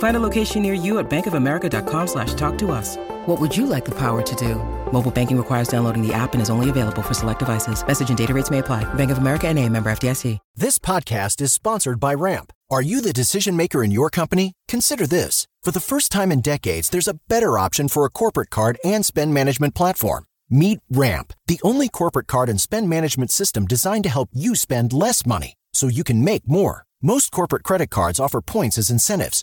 Find a location near you at bankofamerica.com slash talk to us. What would you like the power to do? Mobile banking requires downloading the app and is only available for select devices. Message and data rates may apply. Bank of America and a member FDIC. This podcast is sponsored by Ramp. Are you the decision maker in your company? Consider this. For the first time in decades, there's a better option for a corporate card and spend management platform. Meet Ramp, the only corporate card and spend management system designed to help you spend less money so you can make more. Most corporate credit cards offer points as incentives,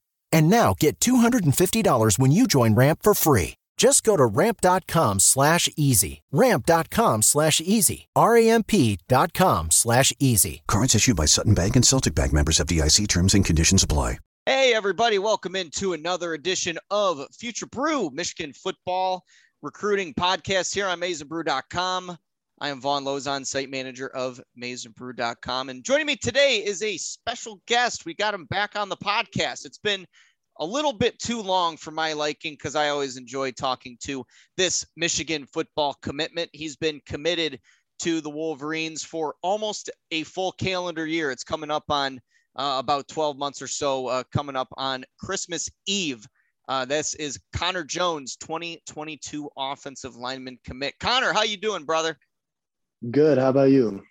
And now get $250 when you join Ramp for free. Just go to ramp.com slash easy. Ramp.com slash easy. R-A-M-P dot com slash easy. Cards issued by Sutton Bank and Celtic Bank members FDIC terms and conditions apply. Hey, everybody, welcome into another edition of Future Brew, Michigan football recruiting podcast here on MaizenBrew.com. I am Von Lozon, site manager of MaizenBrew.com. And joining me today is a special guest. We got him back on the podcast. It's been a little bit too long for my liking because I always enjoy talking to this Michigan football commitment. He's been committed to the Wolverines for almost a full calendar year. It's coming up on uh, about 12 months or so, uh, coming up on Christmas Eve. Uh, this is Connor Jones, 2022 offensive lineman commit. Connor, how you doing, brother? Good. How about you?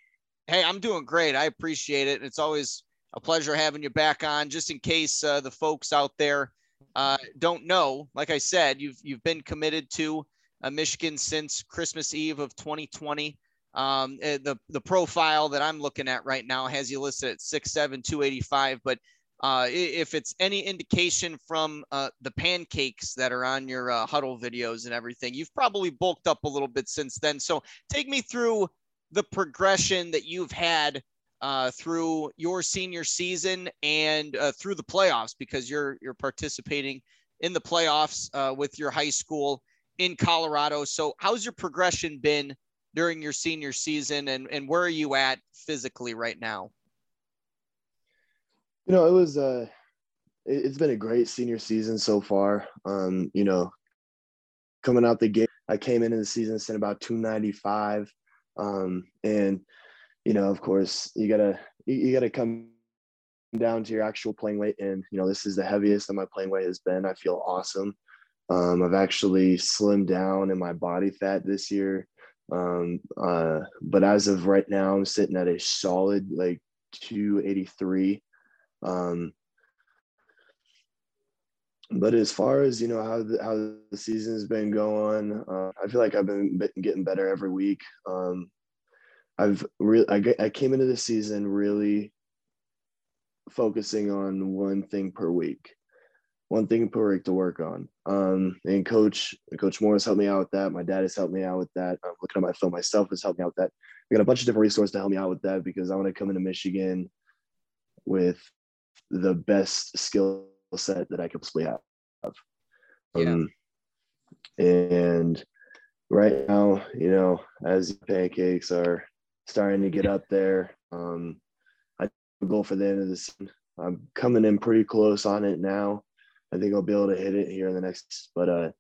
Hey, I'm doing great. I appreciate it. It's always a pleasure having you back on. Just in case uh, the folks out there uh, don't know, like I said, you've you've been committed to uh, Michigan since Christmas Eve of 2020. Um, eh, the the profile that I'm looking at right now has you listed at 6'7", 285. But uh, if it's any indication from uh, the pancakes that are on your uh, huddle videos and everything, you've probably bulked up a little bit since then. So take me through the progression that you've had uh, through your senior season and uh, through the playoffs because you're you're participating in the playoffs uh, with your high school in Colorado. So how's your progression been during your senior season and, and where are you at physically right now? You know, it was uh it's been a great senior season so far. Um, you know, coming out the gate, I came into the season sent about 295. Um, and you know, of course, you gotta you, you gotta come down to your actual playing weight, and you know, this is the heaviest that my playing weight has been. I feel awesome. Um, I've actually slimmed down in my body fat this year. Um, uh, but as of right now, I'm sitting at a solid like 283. Um, but as far as you know how the, how the season's been going, uh, I feel like I've been getting better every week. Um, I've really I, I came into the season really focusing on one thing per week, one thing per week to work on. Um, and coach Coach Morris helped me out with that. My dad has helped me out with that. I'm looking at my film myself has helped me out with that. I got a bunch of different resources to help me out with that because I want to come into Michigan with the best skill set that I could possibly have. Um, yeah. And right now, you know, as pancakes are starting to get up there, um, I go for the end of the season. I'm coming in pretty close on it now. I think I'll be able to hit it here in the next, but uh,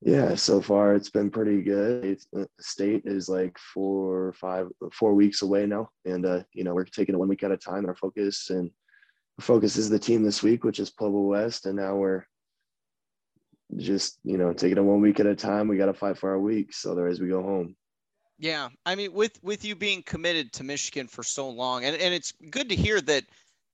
yeah, so far it's been pretty good. It's, uh, state is like four, five, four weeks away now, and uh, you know we're taking it one week at a time. And our focus and focus is the team this week, which is Pueblo West, and now we're just you know taking it one week at a time. We got to fight for our weeks, otherwise we go home. Yeah, I mean, with with you being committed to Michigan for so long, and and it's good to hear that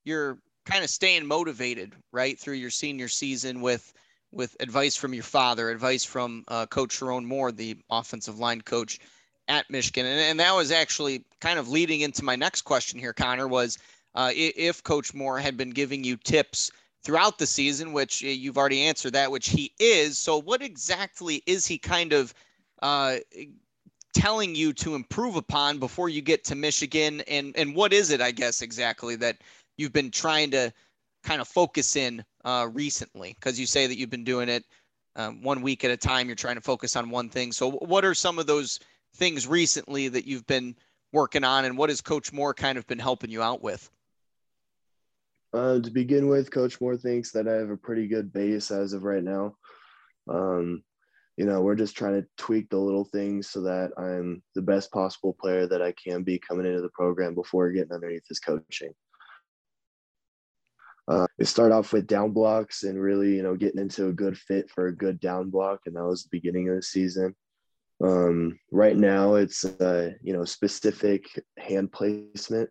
you're kind of staying motivated right through your senior season with with advice from your father, advice from uh, Coach Sherrone Moore, the offensive line coach at Michigan, and, and that was actually kind of leading into my next question here, Connor, was uh, if Coach Moore had been giving you tips throughout the season, which you've already answered that, which he is. So, what exactly is he kind of uh, telling you to improve upon before you get to Michigan? And and what is it, I guess, exactly that you've been trying to kind of focus in uh, recently? Because you say that you've been doing it um, one week at a time. You're trying to focus on one thing. So, what are some of those things recently that you've been working on, and what has Coach Moore kind of been helping you out with? Uh, to begin with, Coach Moore thinks that I have a pretty good base as of right now. Um, you know, we're just trying to tweak the little things so that I'm the best possible player that I can be coming into the program before getting underneath his coaching. Uh, it started off with down blocks and really, you know, getting into a good fit for a good down block, and that was the beginning of the season. Um, right now, it's uh, you know specific hand placement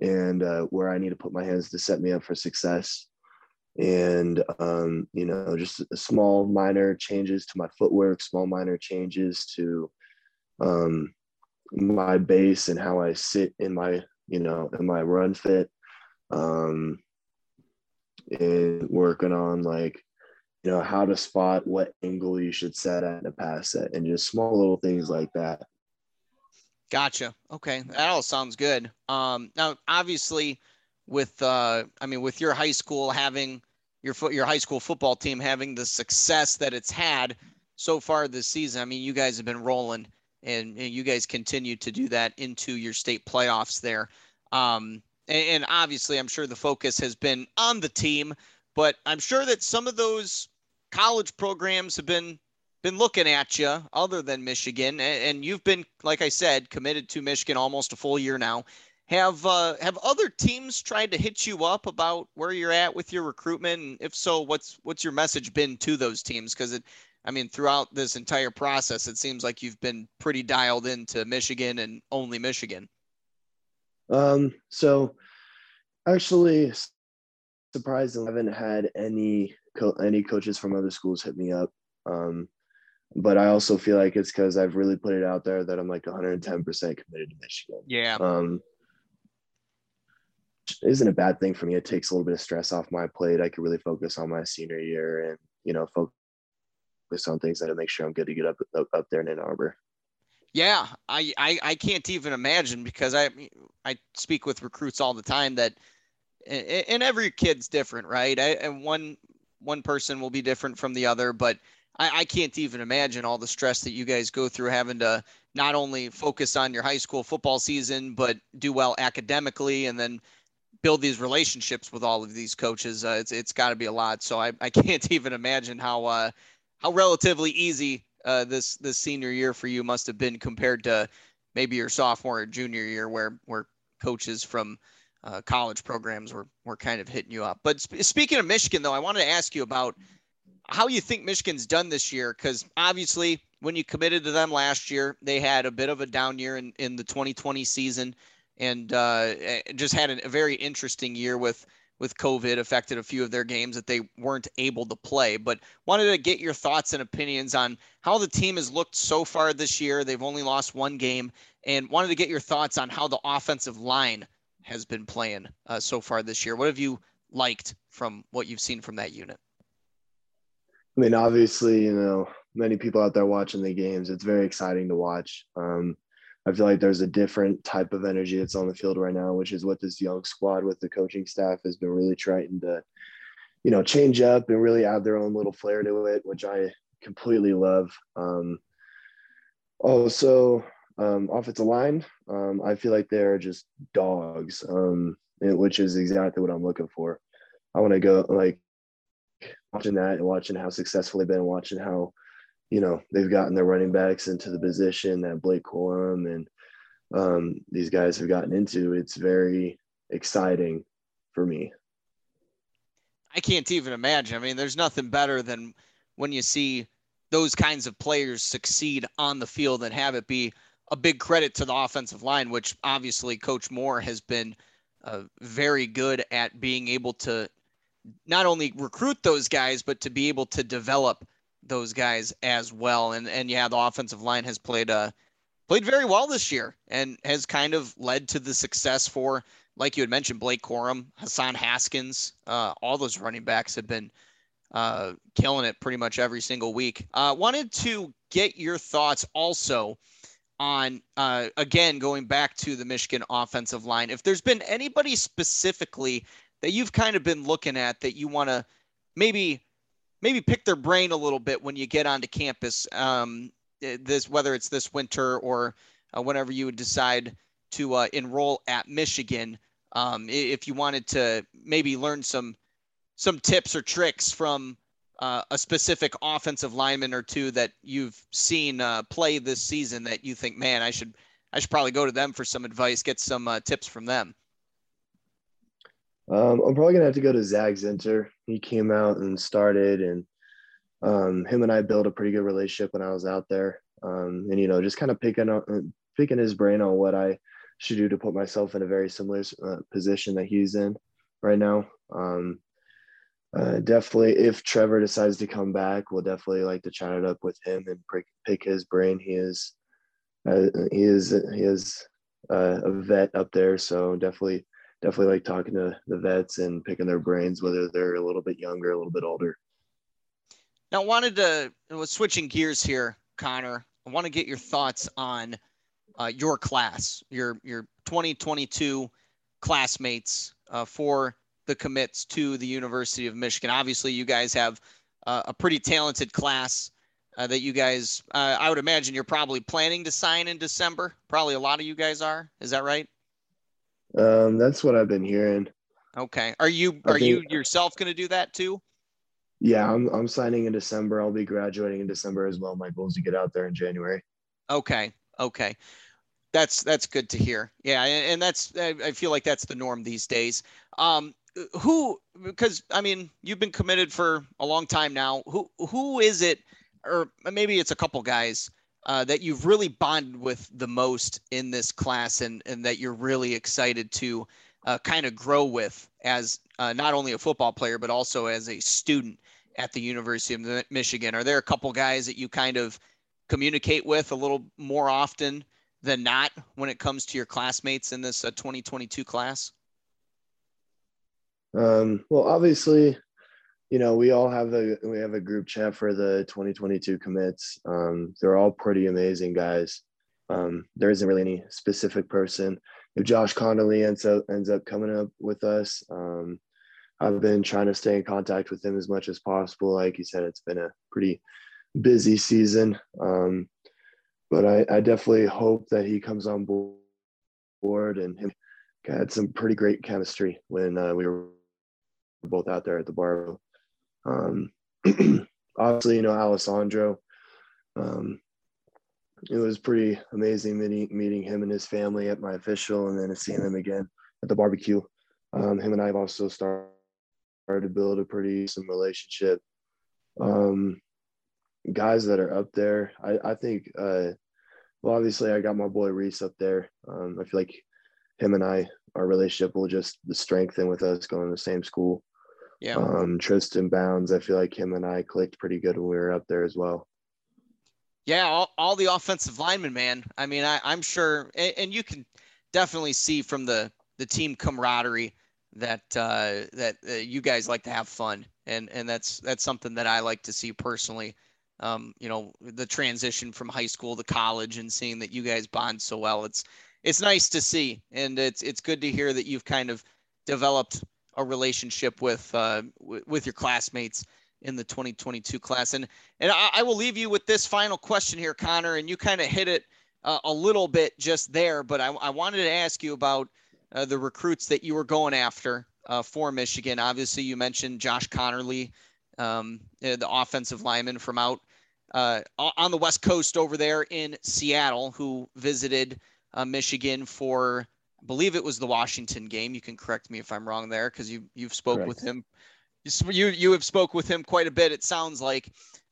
and uh, where I need to put my hands to set me up for success. And, um, you know, just small, minor changes to my footwork, small, minor changes to um, my base and how I sit in my, you know, in my run fit. Um, and working on like, you know, how to spot what angle you should set at a pass set and just small little things like that. Gotcha. Okay, that all sounds good. Um, now, obviously, with uh, I mean, with your high school having your foot, your high school football team having the success that it's had so far this season, I mean, you guys have been rolling, and, and you guys continue to do that into your state playoffs there. Um, and, and obviously, I'm sure the focus has been on the team, but I'm sure that some of those college programs have been been looking at you other than Michigan, and you've been, like I said, committed to Michigan almost a full year now. Have uh, have other teams tried to hit you up about where you're at with your recruitment? And if so, what's what's your message been to those teams? Because it, I mean, throughout this entire process, it seems like you've been pretty dialed into Michigan and only Michigan. Um. So, actually, surprisingly, I haven't had any co- any coaches from other schools hit me up. Um, but I also feel like it's because I've really put it out there that I'm like 110% committed to Michigan. Yeah. Um, isn't a bad thing for me. It takes a little bit of stress off my plate. I can really focus on my senior year and you know focus on things that make sure I'm good to get up up, up there in Ann Arbor. Yeah, I, I I can't even imagine because I I speak with recruits all the time that and every kid's different, right? I, and one one person will be different from the other, but I, I can't even imagine all the stress that you guys go through having to not only focus on your high school football season, but do well academically and then build these relationships with all of these coaches. Uh, it's it's got to be a lot. So I, I can't even imagine how uh, how relatively easy uh, this this senior year for you must have been compared to maybe your sophomore or junior year, where where coaches from uh, college programs were were kind of hitting you up. But sp- speaking of Michigan, though, I wanted to ask you about how you think Michigan's done this year because obviously when you committed to them last year, they had a bit of a down year in, in the 2020 season and uh, eh, just had a very interesting year with with COVID affected a few of their games that they weren't able to play. But wanted to get your thoughts and opinions on how the team has looked so far this year. They've only lost one game, and wanted to get your thoughts on how the offensive line has been playing uh, so far this year. What have you liked from what you've seen from that unit? I mean, obviously, you know, many people out there watching the games. It's very exciting to watch. Um, I feel like there's a different type of energy that's on the field right now, which is what this young squad with the coaching staff has been really trying to, you know, change up and really add their own little flair to it, which I completely love. Um, also, um, offensive line, um, I feel like they're just dogs, um, which is exactly what I'm looking for. I want to go like watching that and watching how successful they've been, watching how you know they've gotten their running backs into the position that Blake Corum and um, these guys have gotten into. It's very exciting for me. I can't even imagine. I mean, there's nothing better than when you see those kinds of players succeed on the field and have it be a big credit to the offensive line, which obviously Coach Moore has been uh, very good at being able to not only recruit those guys, but to be able to develop those guys as well. And and yeah, the offensive line has played uh played very well this year and has kind of led to the success for, like you had mentioned, Blake Corum, Hassan Haskins, uh, all those running backs have been uh, killing it pretty much every single week. Uh, wanted to get your thoughts also on uh, again going back to the Michigan offensive line. If there's been anybody specifically that you've kind of been looking at that you want to maybe maybe pick their brain a little bit when you get onto campus. Um, eh, this whether it's this winter or uh, whenever you would decide to uh, enroll at Michigan. Um, if you wanted to maybe learn some some tips or tricks from uh, a specific offensive lineman or two that you've seen uh, play this season that you think, man, I should I should probably go to them for some advice, get some uh, tips from them. Um, I'm probably gonna have to go to Zak Zinter. He came out and started, and um, him and I built a pretty good relationship when I was out there. Um, and you know, just kind of picking on, picking his brain on what I should do to put myself in a very similar uh, position that he's in right now. Um, uh, definitely, if Trevor decides to come back, we'll definitely like to chat it up with him and pick, pick his brain. He is, uh, he is, he is uh, a vet up there, so definitely definitely like talking to the vets and picking their brains, whether they're a little bit younger, a little bit older. Now, I wanted to was switching gears here, Connor. I want to get your thoughts on uh, your class, your your 2022 classmates uh, for the commits to the University of Michigan. Obviously, you guys have uh, a pretty talented class uh, that you guys. Uh, I would imagine you're probably planning to sign in December. Probably a lot of you guys are. Is that right? Um, that's what I've been hearing. Okay. Are you are think, you yourself going to do that too? Yeah, I'm I'm signing in December. I'll be graduating in December as well. My goal is to get out there in January. Okay. Okay. That's that's good to hear. Yeah, and, and that's I feel like that's the norm these days. Um, who because I mean you've been committed for a long time now. Who who is it, or maybe it's a couple guys uh, that you've really bonded with the most in this class and, and that you're really excited to uh, kind of grow with as uh, not only a football player, but also as a student at the University of Michigan? Are there a couple guys that you kind of communicate with a little more often than not when it comes to your classmates in this uh, 2022 class? Um, well, obviously, you know, we all have a we have a group chat for the 2022 commits. Um, they're all pretty amazing guys. Um, there isn't really any specific person. If Josh Conerly ends up ends up coming up with us, um, I've been trying to stay in contact with him as much as possible. Like you said, it's been a pretty busy season, um, but I, I definitely hope that he comes on board and had some pretty great chemistry when uh, we were both out there at the bar um, obviously, you know, Alessandro. Um, it was pretty amazing meeting, meeting him and his family at my official and then seeing them again at the barbecue. Um, him and I have also started to build a pretty some relationship. Um, guys that are up there, I, I think, uh, well, obviously I got my boy Reese up there. Um, I feel like him and I, our relationship will just strengthen with us going to the same school. Yeah. Um, Tristan Bounds, I feel like him and I clicked pretty good when we were up there as well. Yeah, all, all the offensive linemen, man. I mean, I, I'm sure, and, and, you can definitely see from the the team camaraderie that uh, that uh, you guys like to have fun, and and that's that's something that I like to see personally um, you know, the transition from high school to college and seeing that you guys bond so well. It's it's nice to see, and it's it's good to hear that you've kind of developed a relationship with uh, w- with your classmates in the 2022 class. And and I, I, will leave you with this final question here, Connor, and you kind of hit it uh, a little bit just there, but I, I wanted to ask you about uh, the recruits that you were going after uh, for Michigan. Obviously, you mentioned Josh Conerly, um, uh, the offensive lineman from out uh, on the West Coast over there in Seattle, who visited Michigan for, believe it was the Washington game. You can correct me if I'm wrong there, because you you've spoke Correct. with him. You you have spoke with him quite a bit. It sounds like.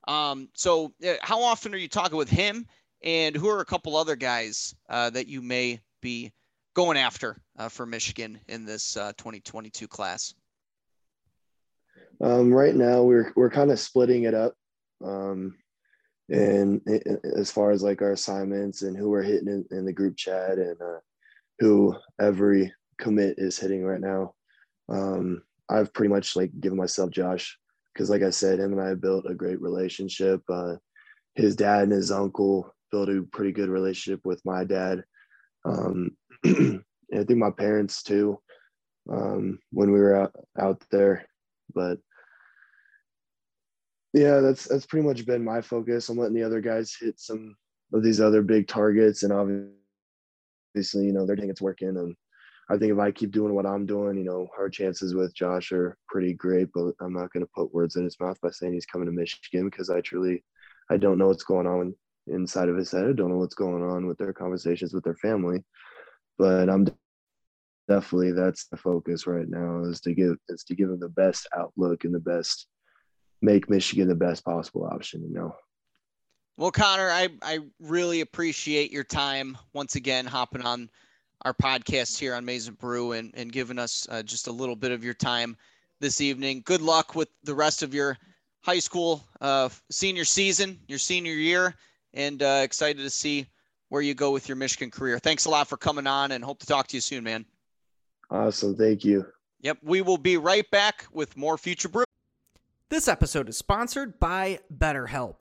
Um, so, how often are you talking with him? And who are a couple other guys uh, that you may be going after uh, for Michigan in this uh, 2022 class? Um, right now, we're we're kind of splitting it up, um, and as far as like our assignments and who we're hitting in, in the group chat and uh, who every commit is hitting right now. Um, I've pretty much like given myself Josh because, like I said, him and I built a great relationship. Uh, his dad and his uncle built a pretty good relationship with my dad. Um, and I think my parents too, um, when we were out, out there. But yeah, that's that's pretty much been my focus. I'm letting the other guys hit some of these other big targets, and obviously, you know, they're think it's working. And I think if I keep doing what I'm doing, you know, our chances with Josh are pretty great. But I'm not going to put words in his mouth by saying he's coming to Michigan because I truly, I don't know what's going on inside of his head. I don't know what's going on with their conversations with their family, but I'm definitely that's the focus right now is to give is to give them the best outlook and the best make Michigan the best possible option. You know. Well, Connor, I I really appreciate your time once again hopping on our podcast here on Maize n Brew and and giving us uh, just a little bit of your time this evening. Good luck with the rest of your high school uh, senior season, your senior year and uh, excited to see where you go with your Michigan career. Thanks a lot for coming on and hope to talk to you soon, man. Awesome. Thank you. Yep. We will be right back with more Future Brew. This episode is sponsored by BetterHelp.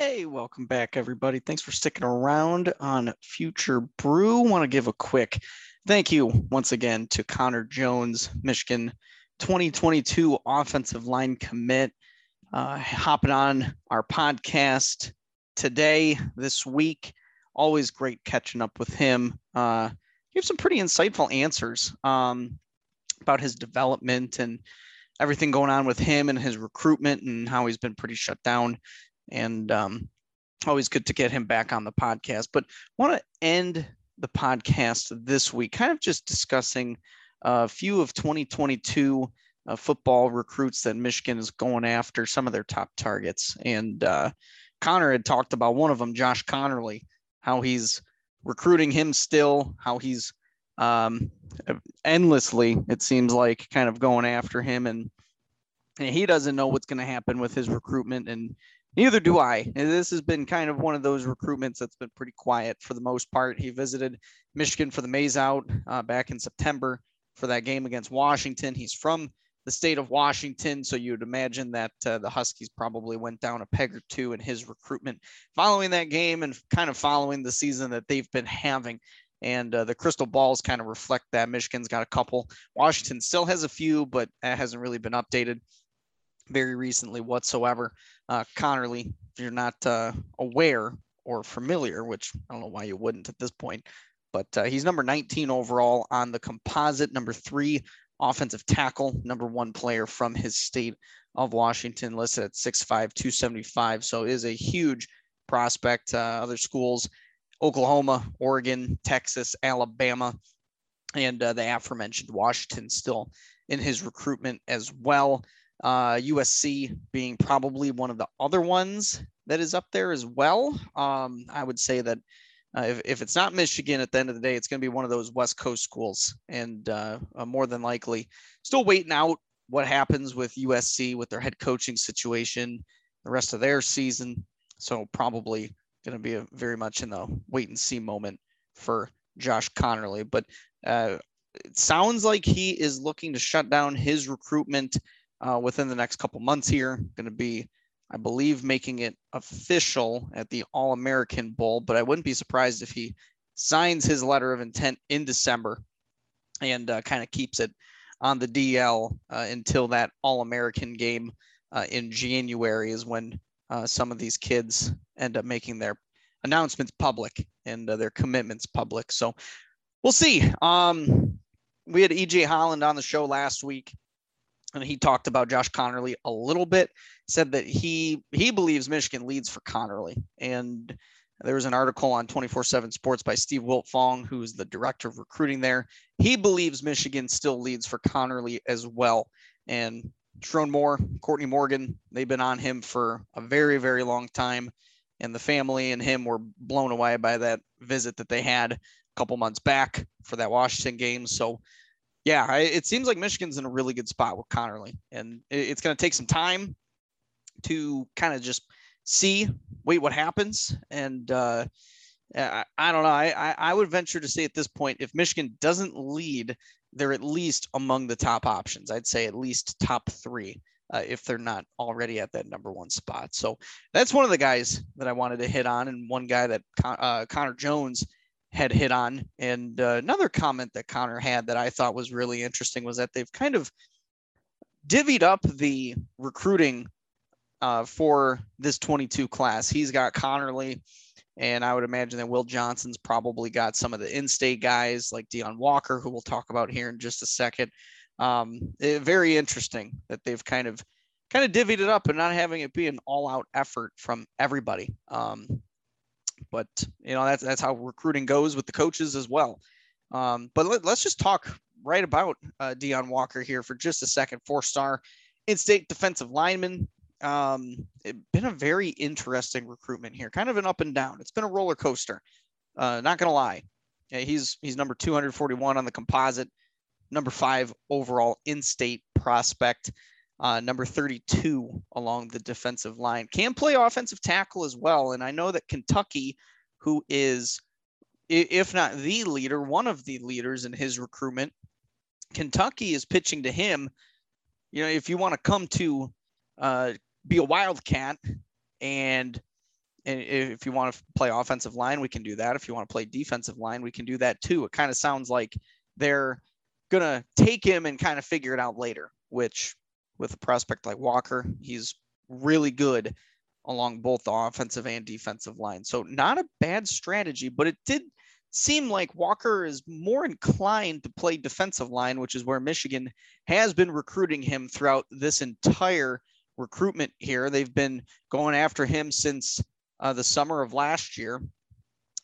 Hey, welcome back, everybody. Thanks for sticking around on Future Brew. Want to give a quick thank you once again to Connor Jones, Michigan 2022 offensive line commit uh, hopping on our podcast today, this week. Always great catching up with him. Uh, he some pretty insightful answers um, about his development and everything going on with him and his recruitment and how he's been pretty shut down. And um, always good to get him back on the podcast. But want to end the podcast this week, kind of just discussing a few of 2022 uh, football recruits that Michigan is going after, some of their top targets. And uh, Connor had talked about one of them, Josh Conerly, how he's recruiting him still, how he's um, endlessly, it seems like, kind of going after him. And, and he doesn't know what's going to happen with his recruitment. And neither do I. This has been kind of one of those recruitments that's been pretty quiet for the most part. He visited Michigan for the Maize Out uh, back in September for that game against Washington. He's from the state of Washington. So you'd imagine that uh, the Huskies probably went down a peg or two in his recruitment following that game and kind of following the season that they've been having. And uh, the crystal balls kind of reflect that. Michigan's got a couple. Washington still has a few, but that hasn't really been updated very recently whatsoever. Uh, Conerly, if you're not uh, aware or familiar, which I don't know why you wouldn't at this point. But uh, he's number 19 overall on the composite, number three offensive tackle, number one player from his state of Washington, listed at 6'5, 275. So is a huge prospect. Uh, other schools, Oklahoma, Oregon, Texas, Alabama, and uh, the aforementioned Washington still in his recruitment as well. Uh, USC being probably one of the other ones that is up there as well. Um, I would say that uh, if, if it's not Michigan at the end of the day, it's going to be one of those West Coast schools, and uh, uh, more than likely, still waiting out what happens with USC with their head coaching situation, the rest of their season. So probably going to be a very much in the wait and see moment for Josh Conerly. But uh, it sounds like he is looking to shut down his recruitment uh, within the next couple months here. Going to be, I believe, making it official at the All American Bowl. But I wouldn't be surprised if he signs his letter of intent in December and uh, kind of keeps it on the DL uh, until that All American game uh, in January is when uh, some of these kids end up making their announcements public and uh, their commitments public. So we'll see. Um, we had EJ Holland on the show last week, and he talked about Josh Conerly a little bit. Said that he he believes Michigan leads for Conerly. and there was an article on 24/7 Sports by Steve Wiltfong, who's the director of recruiting there. He believes Michigan still leads for Conerly as well, and Sherrone Moore, Courtney Morgan, they've been on him for a very, very long time. And the family and him were blown away by that visit that they had a couple months back for that Washington game. So, yeah, I, it seems like Michigan's in a really good spot with Conerly, And it, it's going to take some time to kind of just see, wait, what happens. And uh, I, I don't know. I, I would venture to say at this point, if Michigan doesn't lead they're at least among the top options. I'd say at least top three uh, if they're not already at that number one spot. So that's one of the guys that I wanted to hit on, and one guy that uh, Connor Jones had hit on. And uh, another comment that Connor had that I thought was really interesting was that they've kind of divvied up the recruiting uh, for this 22 class. He's got Conerly and I would imagine that Will Johnson's probably got some of the in-state guys like Deone Walker, who we'll talk about here in just a second. Um, it, very interesting that they've kind of kind of divvied it up and not having it be an all-out effort from everybody. Um, but you know that's that's how recruiting goes with the coaches as well. Um, but let, us just talk right about uh, Deone Walker here for just a second. Four-star in-state defensive lineman um, it's been a very interesting recruitment here, kind of an up and down. It's been a roller coaster. Uh, not gonna lie, yeah, he's he's number 241 on the composite, number five overall in-state prospect, uh, number 32 along the defensive line. Can play offensive tackle as well, and I know that Kentucky, who is if not the leader, one of the leaders in his recruitment, Kentucky is pitching to him. You know, if you want to come to uh, be a wildcat and and if you want to play offensive line, we can do that. If you want to play defensive line, we can do that too. It kind of sounds like they're gonna take him and kind of figure it out later. Which, with a prospect like Walker, he's really good along both the offensive and defensive line. So not a bad strategy, but it did seem like Walker is more inclined to play defensive line, which is where Michigan has been recruiting him throughout this entire recruitment here. They've been going after him since uh, the summer of last year.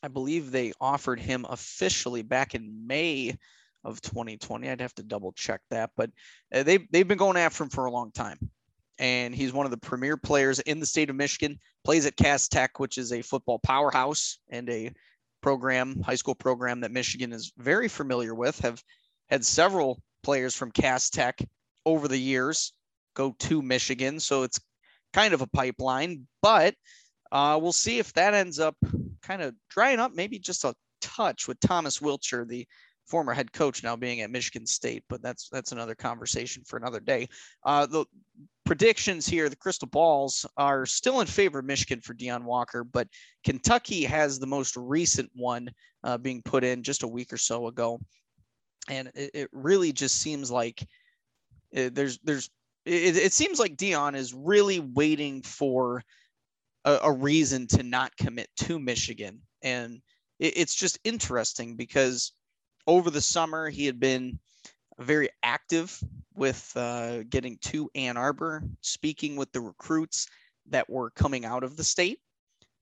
I believe they offered him officially back in May of 2020. I'd have to double check that, but uh, they've, they've been going after him for a long time. And he's one of the premier players in the state of Michigan, plays at Cass Tech, which is a football powerhouse and a program, high school program that Michigan is very familiar with, have had several players from Cass Tech over the years go to Michigan. So it's kind of a pipeline, but uh, we'll see if that ends up kind of drying up, maybe just a touch with Thomas Wilcher, the former head coach now being at Michigan State, but that's that's another conversation for another day. Uh, the predictions here, the crystal balls are still in favor of Michigan for Deone Walker, but Kentucky has the most recent one uh, being put in just a week or so ago, and it, it really just seems like it, uh, there's there's it, it seems like Deone is really waiting for a, a reason to not commit to Michigan. And it, it's just interesting because over the summer he had been very active with uh, getting to Ann Arbor, speaking with the recruits that were coming out of the state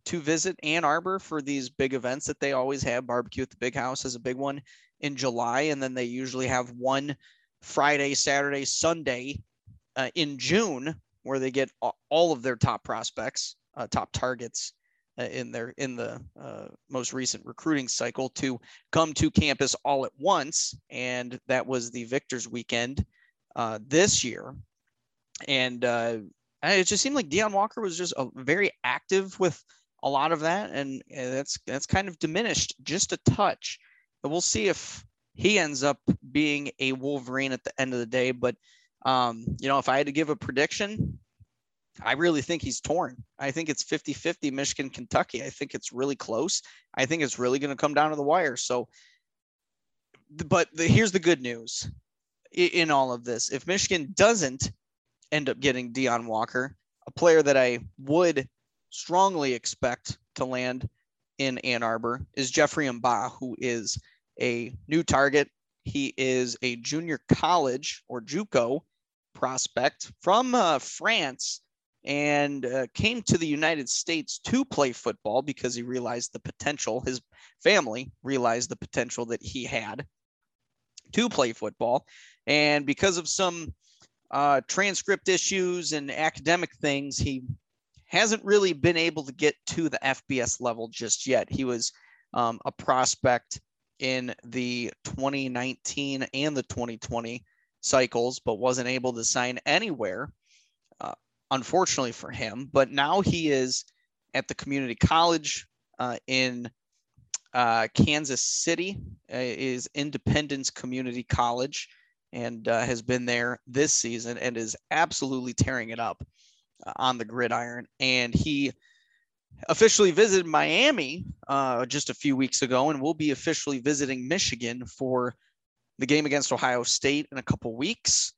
to visit Ann Arbor for these big events that they always have. Barbecue at the Big House is a big one in July, and then they usually have one Friday, Saturday, Sunday uh, in June where they get all of their top prospects, uh, top targets in their in the uh, most recent recruiting cycle to come to campus all at once, and that was the Victors weekend uh, this year, and uh, it just seemed like Deone Walker was just a, very active with a lot of that, and that's that's kind of diminished just a touch. But we'll see if he ends up being a Wolverine at the end of the day. But um, you know, if I had to give a prediction, I really think he's torn. I think it's 50 50 Michigan, Kentucky. I think it's really close. I think it's really going to come down to the wire. So, but the, here's the good news in all of this. If Michigan doesn't end up getting Deone Walker, a player that I would strongly expect to land in Ann Arbor is Jeffrey M'ba, who is a new target. He is a junior college or JUCO prospect from uh, France and uh, came to the United States to play football because he realized the potential, his family realized the potential that he had to play football. And because of some uh, transcript issues and academic things, he hasn't really been able to get to the FBS level just yet. He was um, a prospect in the 2019 and the 2020 cycles, but wasn't able to sign anywhere unfortunately for him. But now he is at the community college uh, in uh, Kansas City, uh, is Independence Community College, and uh, has been there this season and is absolutely tearing it up uh, on the gridiron. And he officially visited Miami uh, just a few weeks ago, and will be officially visiting Michigan for the game against Ohio State in a couple weeks.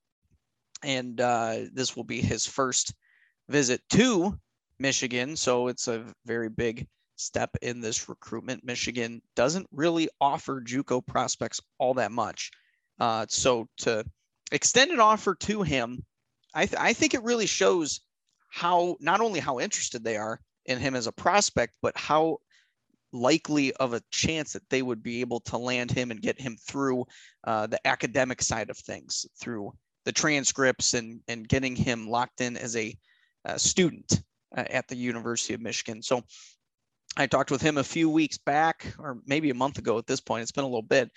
And this will be his first visit to Michigan. So it's a very big step in this recruitment. Michigan doesn't really offer JUCO prospects all that much. Uh, so to extend an offer to him, I, th- I think it really shows how not only how interested they are in him as a prospect, but how likely of a chance that they would be able to land him and get him through uh, the academic side of things, through the transcripts and and getting him locked in as a student uh, at the University of Michigan. So I talked with him a few weeks back, or maybe a month ago at this point. It's been a little bit,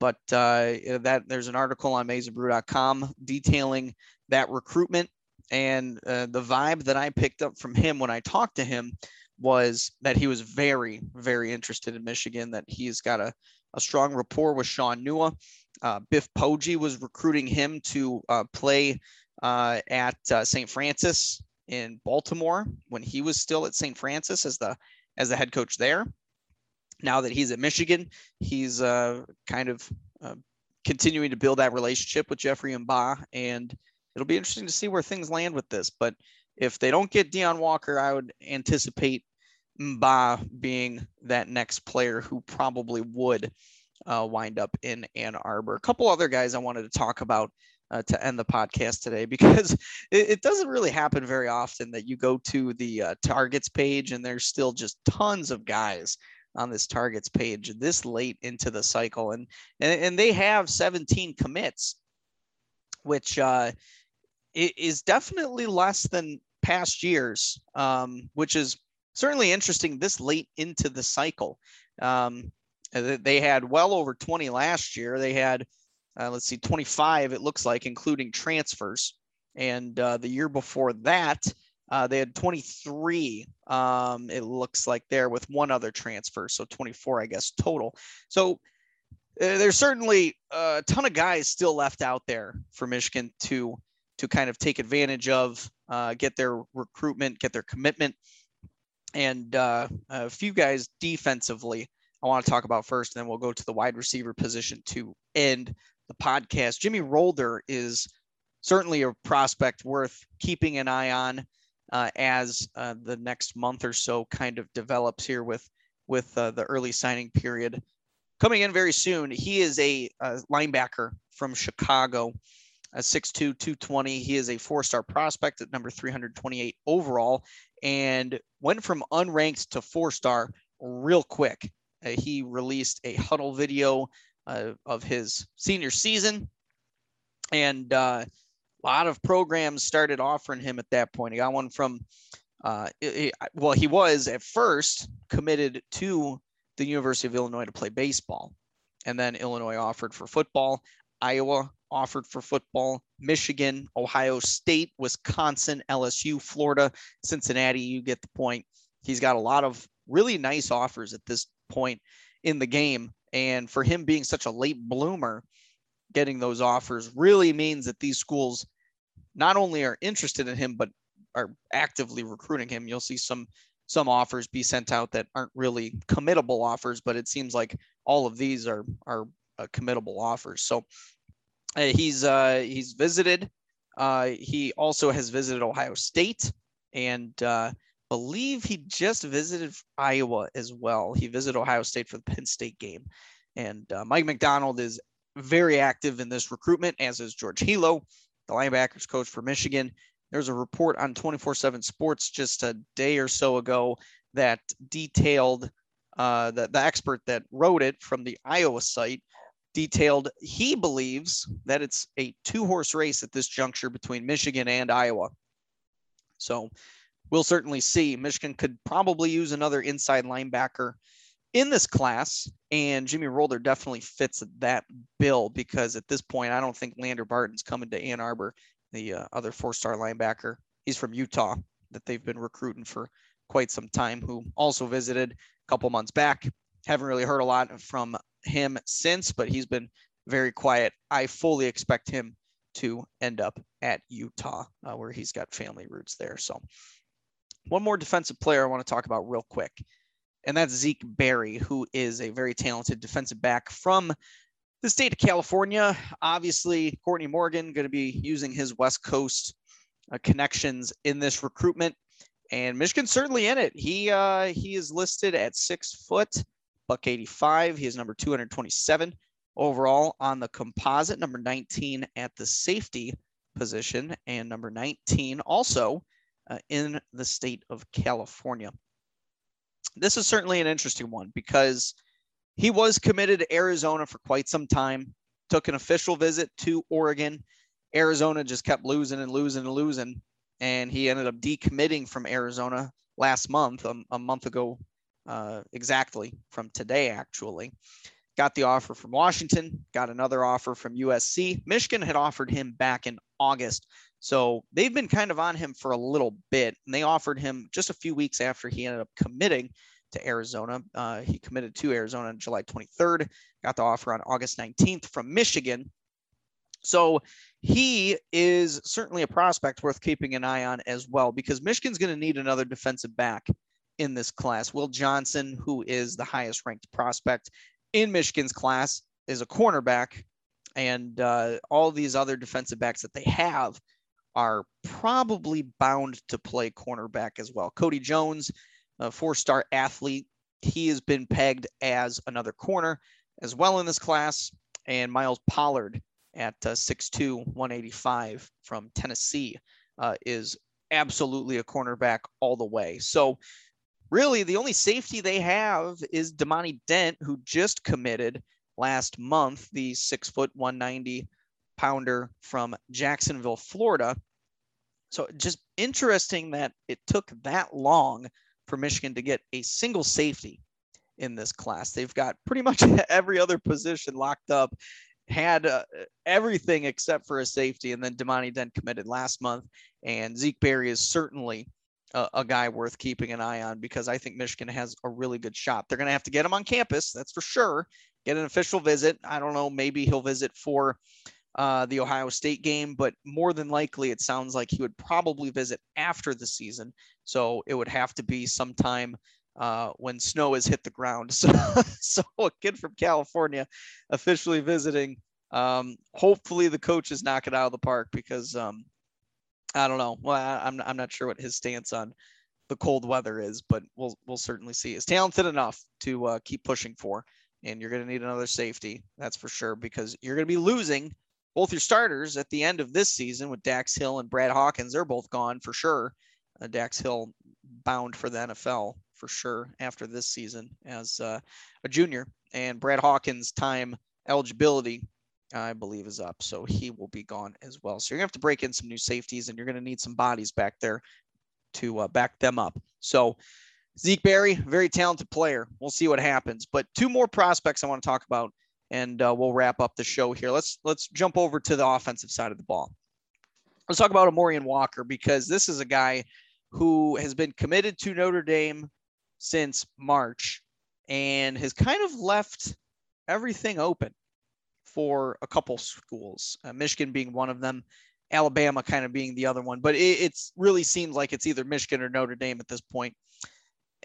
but uh, that there's an article on MaizenBrew.com detailing that recruitment and uh, the vibe that I picked up from him when I talked to him was that he was very, very interested in Michigan. That he's got a, a strong rapport with Shaun Nua. Uh, Biff Poggi was recruiting him to uh, play uh, at St. Francis in Baltimore when he was still at St. Francis as the as the head coach there. Now that he's at Michigan, he's uh, kind of uh, continuing to build that relationship with Jeffrey M'ba, and it'll be interesting to see where things land with this. But if they don't get Deone Walker, I would anticipate M'ba being that next player who probably would uh, wind up in Ann Arbor. A couple other guys I wanted to talk about uh, to end the podcast today because it, it, doesn't really happen very often that you go to the uh, targets page and there's still just tons of guys on this targets page this late into the cycle. And and, and they have 17 commits which uh, is definitely less than past years um, which is certainly interesting this late into the cycle. Um, they had well over 20 last year. They had uh, let's see, 25, it looks like, including transfers. And uh, the year before that, uh, they had 23, um, it looks like there with one other transfer. So 24, I guess, total. So uh, there's certainly a ton of guys still left out there for Michigan to to kind of take advantage of, uh, get their recruitment, get their commitment, and uh, a few guys defensively. I want to talk about first, and then we'll go to the wide receiver position to end the podcast. Jimmy Rolder is certainly a prospect worth keeping an eye on. uh, as uh, the next month or so kind of develops here with with uh, the early signing period coming in very soon. He is a, a linebacker from Chicago, a 6'2", 220. He is a four-star prospect at number 328 overall, and went from unranked to four-star real quick. Uh, he released a huddle video uh, of his senior season, and uh, a lot of programs started offering him at that point. He got one from, uh, well, he was at first committed to the University of Illinois to play baseball, and then Illinois offered for football. Iowa offered for football. Michigan, Ohio State, Wisconsin, LSU, Florida, Cincinnati. You get the point. He's got a lot of really nice offers at this point in the game. And for him being such a late bloomer, getting those offers really means that these schools not only are interested in him, but are actively recruiting him. You'll see some some offers be sent out that aren't really committable offers, but it seems like all of these are are uh, committable offers. So uh, he's uh, he's visited. Uh, he also has visited Ohio State and uh, believe he just visited Iowa as well. He visited Ohio State for the Penn State game. And uh, Mike Macdonald is very active in this recruitment, as is George Helow, the linebackers coach for Michigan. There's a report on 24 7 Sports just a day or so ago that detailed uh, the, the expert that wrote it from the Iowa site detailed he believes that it's a two horse race at this juncture between Michigan and Iowa. So we'll certainly see. Michigan could probably use another inside linebacker in this class, and Jimmy Rolder definitely fits that bill because at this point, I don't think Lander Barton's coming to Ann Arbor, the uh, other four star linebacker. He's from Utah that they've been recruiting for quite some time, who also visited a couple months back. Haven't really heard a lot from him since, but he's been very quiet. I fully expect him to end up at Utah, uh, where he's got family roots there. So, one more defensive player I want to talk about real quick, and that's Zeke Berry, who is a very talented defensive back from the state of California. Obviously, Courtney Morgan going to be using his West Coast uh, connections in this recruitment, and Michigan certainly in it. He uh, he is listed at six foot, buck 85. He is number 227 overall on the composite, number 19 at the safety position, and number 19 also uh, in the state of California. This is certainly an interesting one because he was committed to Arizona for quite some time, took an official visit to Oregon. Arizona just kept losing and losing and losing, and he ended up decommitting from Arizona last month, a, a month ago uh, exactly from today, actually. Got the offer from Washington, got another offer from USC. Michigan had offered him back in August. So they've been kind of on him for a little bit. And they offered him just a few weeks after he ended up committing to Arizona. Uh, he committed to Arizona on July 23rd, got the offer on August 19th from Michigan. So he is certainly a prospect worth keeping an eye on as well because Michigan's going to need another defensive back in this class. Will Johnson, who is the highest ranked prospect in Michigan's class, is a cornerback. And uh, all these other defensive backs that they have are probably bound to play cornerback as well. Cody Jones, a four star athlete, he has been pegged as another corner as well in this class. And Miles Pollard at uh, 6'2, 185 from Tennessee uh, is absolutely a cornerback all the way. So really the only safety they have is Damani Dent, who just committed last month, the six foot 190 pounder from Jacksonville, Florida. So just interesting that it took that long for Michigan to get a single safety in this class. They've got pretty much every other position locked up, had uh, everything except for a safety. And then Damani Dent committed last month, and Zeke Berry is certainly a, a, guy worth keeping an eye on because I think Michigan has a really good shot. They're going to have to get him on campus, that's for sure. Get an official visit. I don't know, maybe he'll visit for uh, the Ohio State game, but more than likely, it sounds like he would probably visit after the season. So it would have to be sometime uh, when snow has hit the ground. So, so a kid from California officially visiting. Um, hopefully, the coaches knock it out of the park because um, I don't know. Well, I, I'm I'm not sure what his stance on the cold weather is, but we'll we'll certainly see. He's talented enough to uh, keep pushing for, and you're going to need another safety, that's for sure, because you're going to be losing both your starters at the end of this season with Dax Hill and Brad Hawkins. They're both gone for sure. Uh, Dax Hill bound for the NFL for sure after this season as uh, a junior, and Brad Hawkins' time eligibility I believe, is up. So he will be gone as well. So you're going to have to break in some new safeties and you're going to need some bodies back there to uh, back them up. So Zeke Berry, very talented player. We'll see what happens. But two more prospects I want to talk about, and uh, we'll wrap up the show here. Let's let's jump over to the offensive side of the ball. Let's talk about Amorion Walker because this is a guy who has been committed to Notre Dame since March and has kind of left everything open for a couple schools, uh, Michigan being one of them, Alabama kind of being the other one. But it it's really seems like it's either Michigan or Notre Dame at this point.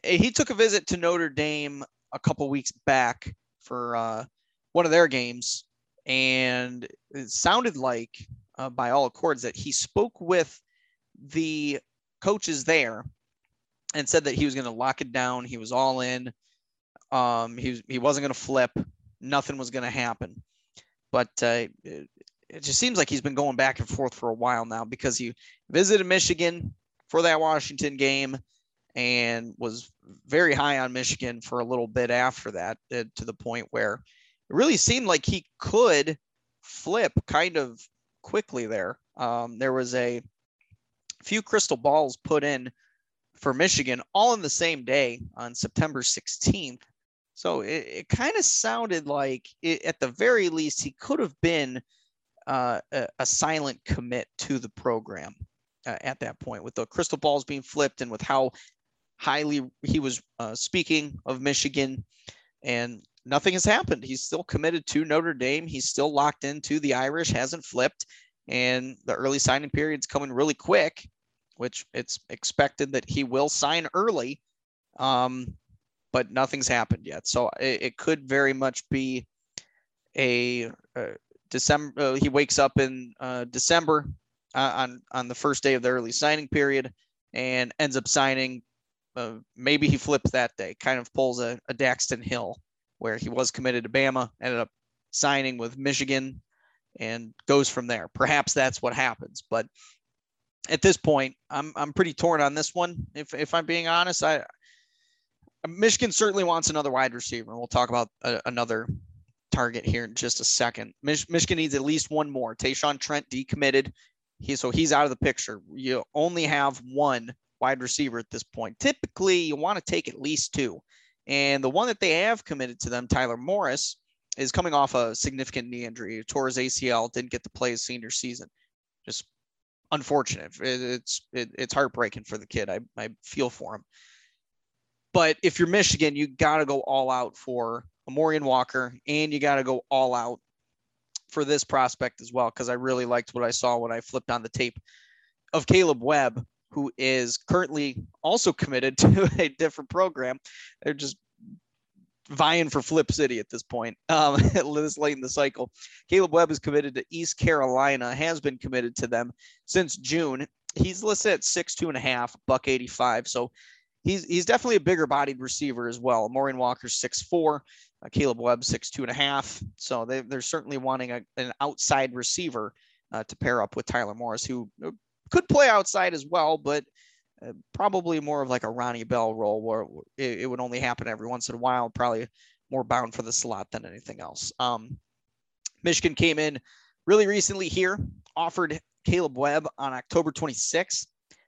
He took a visit to Notre Dame a couple weeks back for uh, one of their games, and it sounded like, uh, by all accords, that he spoke with the coaches there and said that he was going to lock it down. He was all in. Um, he, he wasn't going to flip. Nothing was going to happen but uh, it just seems like he's been going back and forth for a while now because he visited Michigan for that Washington game and was very high on Michigan for a little bit after that uh, to the point where it really seemed like he could flip kind of quickly there. Um, there was a few crystal balls put in for Michigan all in the same day on September 16th. So it, it kind of sounded like, it, at the very least, he could have been uh, a, a, silent commit to the program uh, at that point, with the crystal balls being flipped and with how highly he was uh, speaking of Michigan. And nothing has happened. He's still committed to Notre Dame. He's still locked into the Irish, hasn't flipped. And the early signing period's coming really quick, which it's expected that he will sign early. Um, but nothing's happened yet. So it, it could very much be a, a December. Uh, he wakes up in uh, December uh, on on the first day of the early signing period and ends up signing. Uh, maybe he flips that day, kind of pulls a, a Daxton Hill, where he was committed to Bama, ended up signing with Michigan, and goes from there. Perhaps that's what happens, but at this point, I'm I'm pretty torn on this one. If if I'm being honest, I Michigan certainly wants another wide receiver. We'll talk about a, another target here in just a second. Mich- Michigan needs at least one more. Tayshawn Trent decommitted. He, so he's out of the picture. You only have one wide receiver at this point. Typically, you want to take at least two. And the one that they have committed to them, Tyler Morris, is coming off a significant knee injury. Tore his ACL, didn't get to play his senior season. Just unfortunate. It, it's it, it's heartbreaking for the kid. I, I feel for him. But if you're Michigan, you got to go all out for Amorion Walker, and you got to go all out for this prospect as well, because I really liked what I saw when I flipped on the tape of Caleb Webb, who is currently also committed to a different program. They're just vying for Flip City at this point. Um, this late in the cycle, Caleb Webb is committed to East Carolina. Has been committed to them since June. He's listed at six two and a half, buck eighty five. So he's he's definitely a bigger bodied receiver as well. Amorion Walker's six four, uh, Caleb Webb six two and a half. So they, they're certainly wanting a, an outside receiver uh, to pair up with Tyler Morris, who uh, could play outside as well, but uh, probably more of like a Ronnie Bell role where it, it, would only happen every once in a while, probably more bound for the slot than anything else. Um, Michigan came in really recently here, offered Caleb Webb on October 26th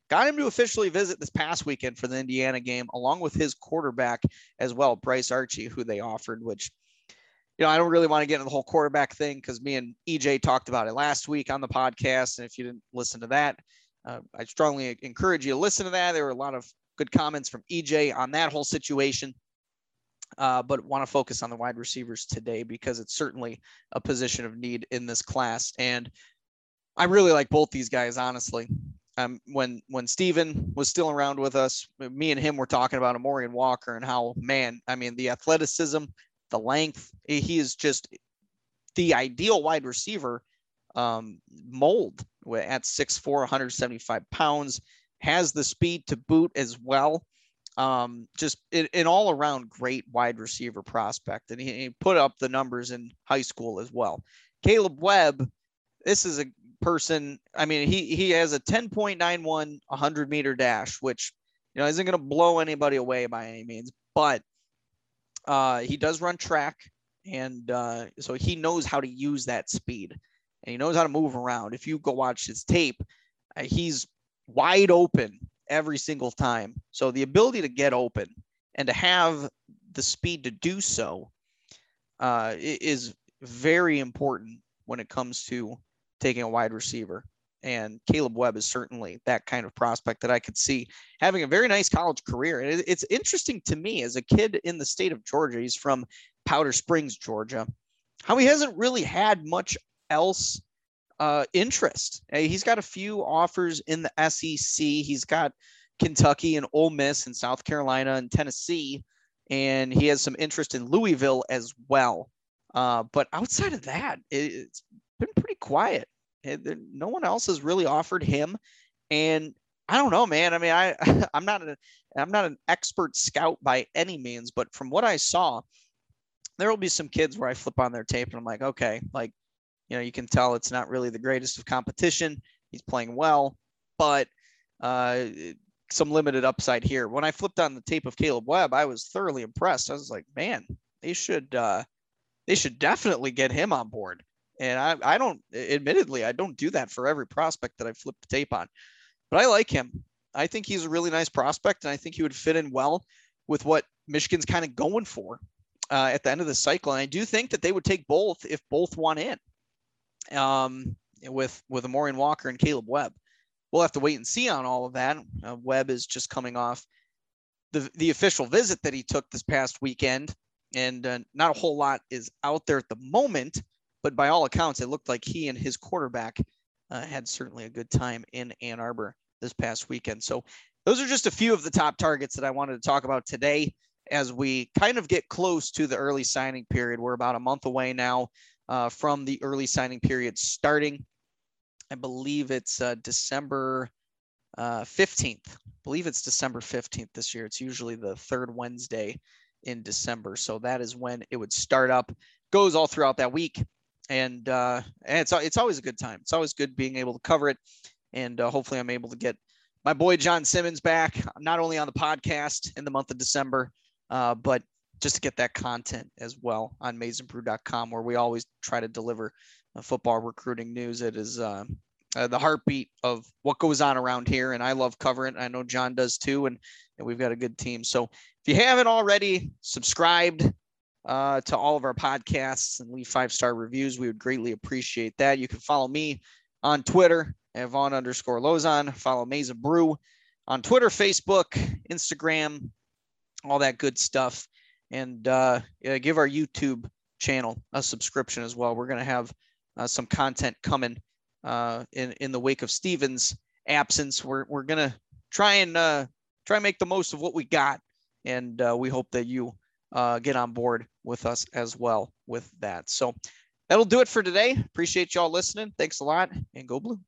got him to officially visit this past weekend for the Indiana game, along with his quarterback as well, Bryce Archie, who they offered, which, you know, I don't really want to get into the whole quarterback thing because me and EJ talked about it last week on the podcast. And if you didn't listen to that, uh, I strongly encourage you to listen to that. There were a lot of good comments from EJ on that whole situation. Uh, but want to focus on the wide receivers today because it's certainly a position of need in this class. And I really like both these guys, honestly um, when when Steven was still around with us, me and him were talking about Amorion Walker and how man, I mean the athleticism, the length, he is just the ideal wide receiver um, mold at 6'4, 175 pounds, has the speed to boot as well. Um, just an all around great wide receiver prospect. And he, he put up the numbers in high school as well. Caleb Webb, this is a person. I mean, he he has a 10.91 100 meter dash, which you know isn't going to blow anybody away by any means, but uh, he does run track, and uh, so he knows how to use that speed, and he knows how to move around. If you go watch his tape, uh, he's wide open every single time. So the ability to get open and to have the speed to do so uh, is very important when it comes to taking a wide receiver. And Caleb Webb is certainly that kind of prospect that I could see having a very nice college career. And it's interesting to me as a kid in the state of Georgia, he's from Powder Springs, Georgia, how he hasn't really had much else uh, interest. He's got a few offers in the SEC. He's got Kentucky and Ole Miss and South Carolina and Tennessee, and he has some interest in Louisville as well. Uh, but outside of that, it's been pretty quiet. No one else has really offered him, and I don't know, man. I mean, I I'm not a I'm not an expert scout by any means, but from what I saw, there will be some kids where I flip on their tape and I'm like, okay, like you know, you can tell it's not really the greatest of competition. He's playing well, but uh, some limited upside here. When I flipped on the tape of Caleb Webb, I was thoroughly impressed. I was like, man, they should uh, they should definitely get him on board. And I, I don't, admittedly, I don't do that for every prospect that I flip the tape on, but I like him. I think he's a really nice prospect, and I think he would fit in well with what Michigan's kind of going for uh, at the end of the cycle. And I do think that they would take both if both want in um, with with Amorion Walker and Caleb Webb. We'll have to wait and see on all of that. Uh, Webb is just coming off the the official visit that he took this past weekend, and uh, not a whole lot is out there at the moment. But by all accounts, it looked like he and his quarterback uh, had certainly a good time in Ann Arbor this past weekend. So those are just a few of the top targets that I wanted to talk about today as we kind of get close to the early signing period. We're about a month away now uh, from the early signing period starting. I believe it's uh, December uh, 15th. I believe it's December 15th this year. It's usually the third Wednesday in December. So that is when it would start up, goes all throughout that week. And, uh, and it's, it's always a good time. It's always good being able to cover it. And uh, hopefully I'm able to get my boy John Simmons back, not only on the podcast in the month of December, uh, but just to get that content as well on MaizenBrew.com, where we always try to deliver football recruiting news. It is uh, uh, the heartbeat of what goes on around here, and I love covering. I know John does too, and, and we've got a good team. So if you haven't already subscribed uh, to all of our podcasts and leave five star reviews, we would greatly appreciate that. You can follow me on Twitter at Von underscore Lozon. Follow Maize Brew on Twitter, Facebook, Instagram, all that good stuff and uh, give our YouTube channel a subscription as well. We're going to have uh, some content coming uh, in in the wake of Steven's absence. We're we're going to try and uh, try and make the most of what we got, and uh, we hope that you uh, get on board with us as well with that. So that'll do it for today. Appreciate y'all listening. Thanks a lot, and go blue.